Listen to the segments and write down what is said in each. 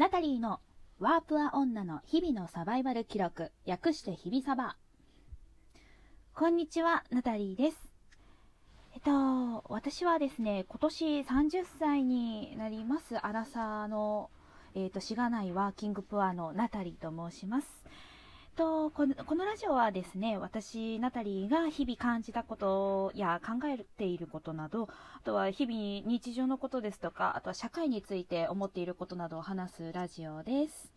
ナタリーのワープア女の日々のサバイバル記録、略して日々サバ。こんにちは、ナタリーです。えっと、私はですね、今年30歳になります、アラサーの、えっと、しがないワーキングプアのナタリーと申します。とこのこのラジオはですね、私、ナタリーが日々感じたことや考えていることなど、あとは日々日常のことですとか、あとは社会について思っていることなどを話すラジオです。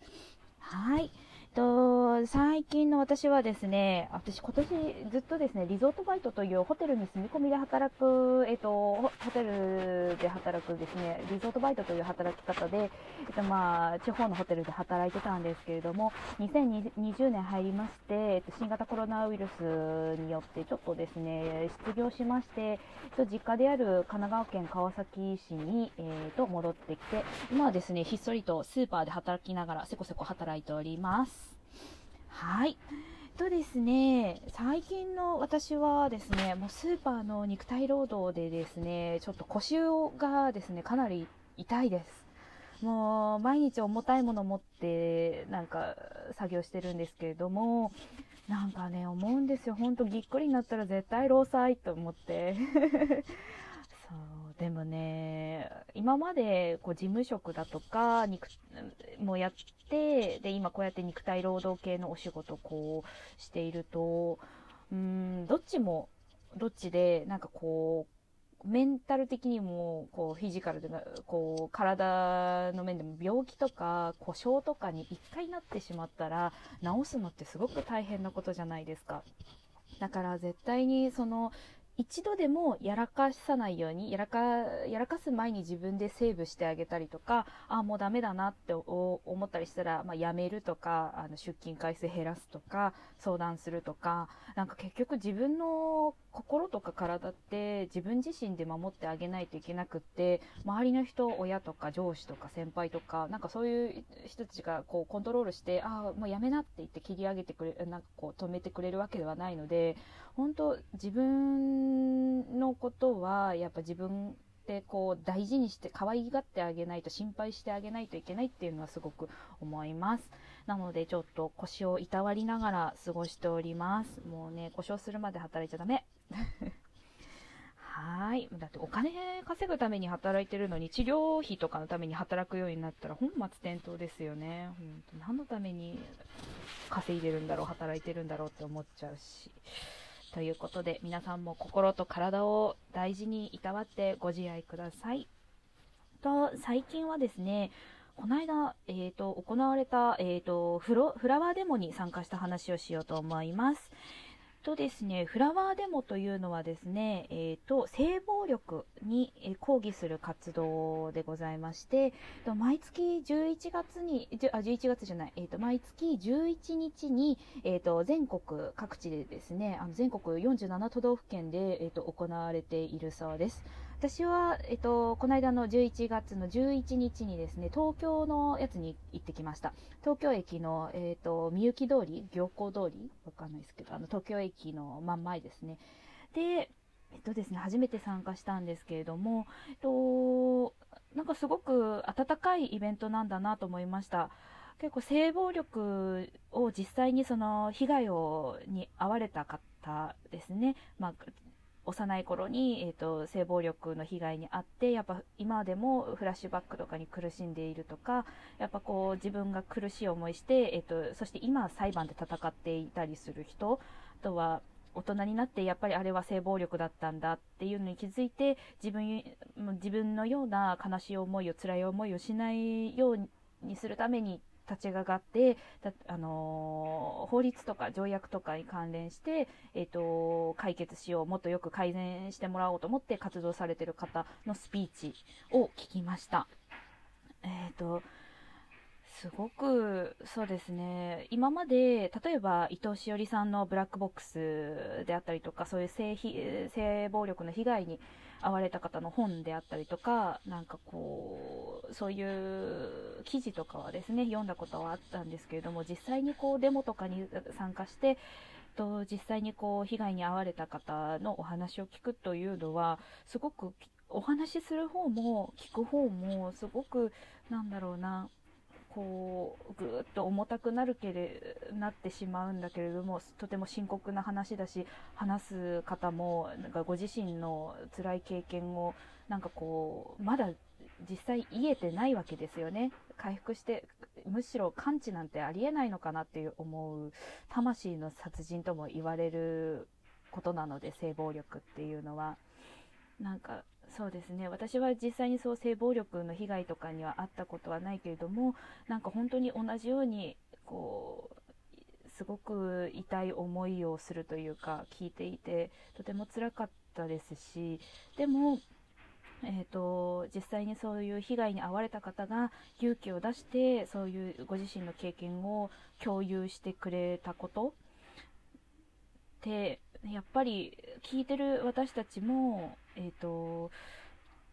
はい。と、最近の私はですね、私今年ずっとですね、リゾートバイトというホテルに住み込みで働く、えっと、ホテルで働くですね、リゾートバイトという働き方で、えっと、まあ、地方のホテルで働いてたんですけれども、2020年入りまして、えっと、新型コロナウイルスによってちょっとですね、失業しまして、えっと、実家である神奈川県川崎市に、えっと、戻ってきて、今はですね、ひっそりとスーパーで働きながら、せこせこ働いております。はい。とですね、最近の私はですね、もうスーパーの肉体労働でですね、ちょっと腰がですね、かなり痛いです。もう毎日重たいもの持ってなんか作業してるんですけれども、なんかね、思うんですよ。ほんとぎっくりになったら絶対労災と思って。そ うでもね、今までこう事務職だとか肉もやってで今こうやって肉体労働系のお仕事こうしているとうんどっちもどっちでなんかこうメンタル的にもこうフィジカルでこう体の面でも病気とか故障とかに1回なってしまったら治すのってすごく大変なことじゃないですか。だから絶対にその一度でもやらかさないように、やらか、やらかす前に自分でセーブしてあげたりとか、あ、もうダメだなって思ったりしたら、まあ、やめるとか、あの、出勤回数減らすとか、相談するとか、なんか結局自分の心とか体って自分自身で守ってあげないといけなくって、周りの人、親とか上司とか先輩とか、なんかそういう人たちがこうコントロールして、あ、もうやめなって言って切り上げてくれ、なんかこう止めてくれるわけではないので、本当自分のことはやっぱ自分でこう大事にして可愛がってあげないと心配してあげないといけないっていうのはすごく思います。なのでちょっと腰をいたわりながら過ごしております。もうね、故障するまで働いちゃダメ。はい。だってお金稼ぐために働いてるのに治療費とかのために働くようになったら本末転倒ですよね。ほんと何のために稼いでるんだろう、働いてるんだろうって思っちゃうし。ということで、皆さんも心と体を大事にいたわってご自愛ください。と、最近はですね、この間、えっ、ー、と、行われた、え、ー、とフロ、フラワーデモに参加した話をしようと思います。とですね、フラワーデモというのはですね、えーと、性暴力に抗議する活動でございまして、毎月11月に、あ、11月じゃない、えーと、毎月11日に、えーと、全国各地でですね、あの全国47都道府県で、えー、と行われているそうです。私は、えっと、この間の11月の11日にですね、東京のやつに行ってきました。東京駅の、えっと、みゆき通り、行幸通りわかんないですけど、あの、東京駅の真ん前ですね。で、えっとですね、初めて参加したんですけれども、えっと、なんかすごく温かいイベントなんだなと思いました。結構性暴力を実際にその被害をに遭われた方ですね、まあ、幼い頃に、えーと、性暴力の被害に遭ってやっぱ今でもフラッシュバックとかに苦しんでいるとかやっぱこう自分が苦しい思いして、えーと、そして今裁判で戦っていたりする人あとは大人になってやっぱりあれは性暴力だったんだっていうのに気づいて自分自分のような悲しい思いを辛い思いをしないようにするために立ち上がって、あのー、法律とか条約とかに関連して、えっ、ー、と、解決しよう、もっとよく改善してもらおうと思って活動されてる方のスピーチを聞きました。えっ、ー、と、すごく、そうですね。今まで、例えば、伊藤詩織さんのブラックボックスであったりとか、そういう性性暴力の被害に遭われた方の本であったりとか、なんかこう、そういう記事とかはですね、読んだことはあったんですけれども、実際にこう、デモとかに参加して、と実際にこう被害に遭われた方のお話を聞くというのはすごくお話しする方も聞く方もすごくなんだろうなこうぐーっと重たくなるけれなってしまうんだけれどもとても深刻な話だし話す方もなんかご自身の辛い経験をなんかこうまだ実際癒えてないわけですよね。回復してむしろ完治なんてありえないのかなっていう思う魂の殺人とも言われることなので性暴力っていうのは。なんかそうですね。私は実際にそう性暴力の被害とかにはあったことはないけれどもなんか本当に同じようにこうすごく痛い思いをするというか聞いていてとても辛かったですしでもえーと、実際にそういう被害に遭われた方が勇気を出してそういうご自身の経験を共有してくれたこと。ってやっぱり聞いてる私たちも、えーと、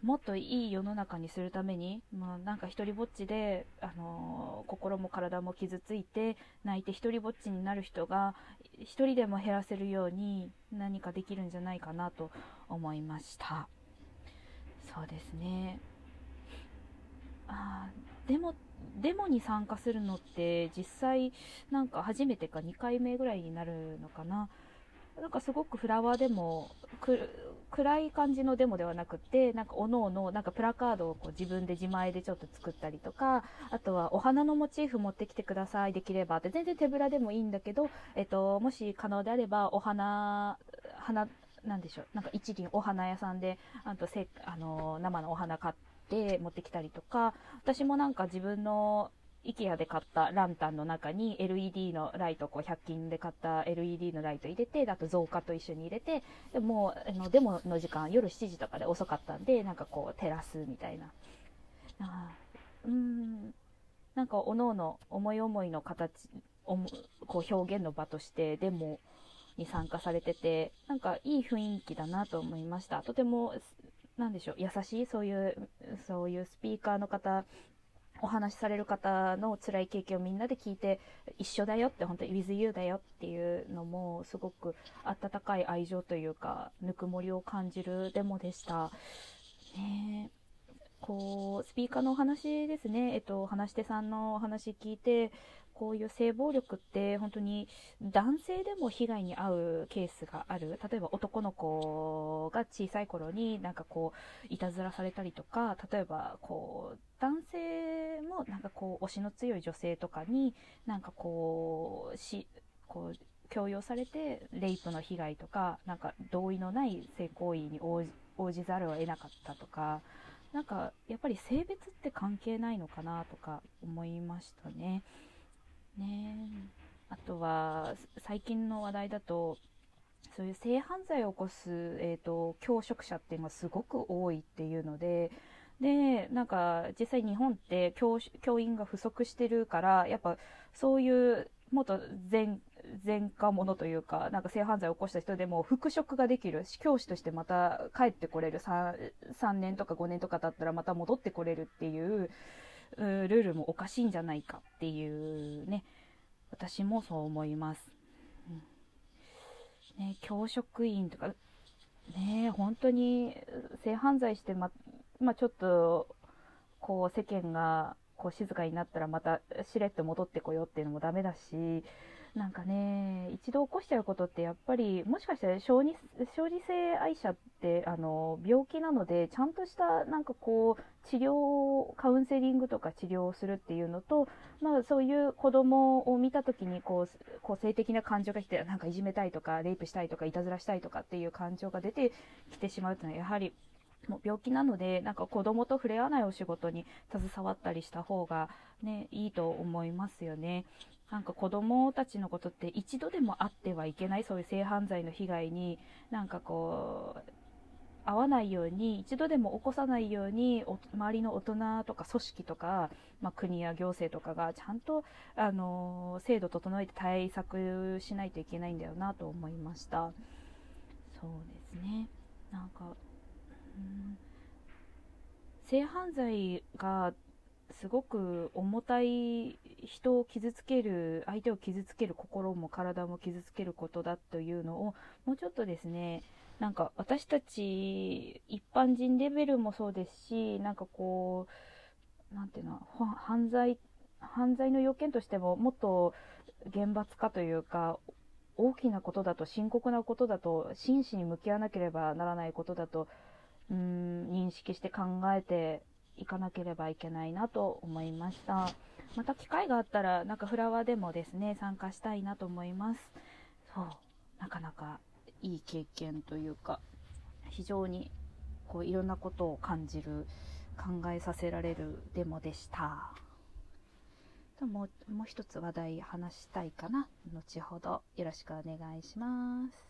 もっといい世の中にするために、まあ、なんか一りぼっちで、あのー、心も体も傷ついて泣いて一りぼっちになる人が一人でも減らせるように何かできるんじゃないかなと思いました。そうですね。あデモデモに参加するのって実際なんか初めてか2回目ぐらいになるのかな。なんかすごくフラワーでも暗い感じのデモではなくてなんかおのおのなんかプラカードをこう自分で自前でちょっと作ったりとかあとはお花のモチーフ持ってきてくださいできればって。全然手ぶらでもいいんだけど、えっと、もし可能であればお花花なんでしょうなんか一輪お花屋さんであとせあの生のお花買って持ってきたりとか私もなんか自分の IKEA で買ったランタンの中に LED のライト、こう100均で買った LED のライト入れて、あと増加と一緒に入れて、でもあのデモの時間夜7時とかで遅かったんで、なんかこう照らすみたいな。あうん、なんかおのおの思い思いの形、こう表現の場としてデモに参加されてて、なんかいい雰囲気だなと思いました。とても、なんでしょう、優しい、そういう、そういうスピーカーの方お話しされる方の辛い経験をみんなで聞いて一緒だよって本当に with you だよっていうのもすごく温かい愛情というかぬくもりを感じるデモでした。ねこうスピーカーのお話ですね、えっと、話し手さんのお話聞いてこういう性暴力って本当に男性でも被害に遭うケースがある例えば男の子が小さい頃になんかこういたずらされたりとか例えばこう男性もなんかこう推しの強い女性とかになんかこうしこう強要されてレイプの被害とかなんか同意のない性行為に応じざるを得なかったとかなんかやっぱり性別って関係ないのかなとか思いましたね。ね。あとは最近の話題だとそういう性犯罪を起こす、えーと、教職者っていうのがすごく多いっていうのででなんか実際日本って教教員が不足してるからやっぱそういうもっと前前科者というかなんか性犯罪を起こした人でも復職ができる。教師としてまた帰ってこれる。3, 3年とか5年とか経ったらまた戻ってこれるっていうルールもおかしいんじゃないかっていうね、私もそう思います。うん、ね、教職員とか、ね、本当に性犯罪してま、まあ、ちょっと、こう世間がこう静かになったらまたしれっと戻ってこようっていうのもダメだし、なんかね、一度起こしちゃうことってやっぱり、もしかしたら小児性愛者ってあの病気なので、ちゃんとしたなんかこう治療、カウンセリングとか治療をするっていうのと、まあそういう子供を見た時にこう、こう性的な感情が来て、なんかいじめたいとか、レイプしたいとか、いたずらしたいとかっていう感情が出てきてしまうというのはやはりもう病気なので、なんか子供と触れ合わないお仕事に携わったりした方がね、いいと思いますよね。なんか子供たちのことって一度でもあってはいけないそういう性犯罪の被害に。なんかこう合わないように一度でも起こさないように周りの大人とか組織とか、まあ、国や行政とかがちゃんと、あの制度整えて対策しないといけないんだよなと思いました。そうですね。なんか、うん、性犯罪がすごく重たい人を傷つける相手を傷つける心も体も傷つけることだというのをもうちょっとですねなんか私たち一般人レベルもそうですしなんかこうなんていうの犯罪犯罪の要件としてももっと厳罰化というか大きなことだと深刻なことだと真摯に向き合わなければならないことだとうん認識して考えていかなければいけないなと思いました。また機会があったらなんかフラワーでもですね参加したいなと思います。そうなかなかいい経験というか非常にこういろんなことを感じる考えさせられるデモでした。もうもう一つ話題話したいかな。後ほどよろしくお願いします。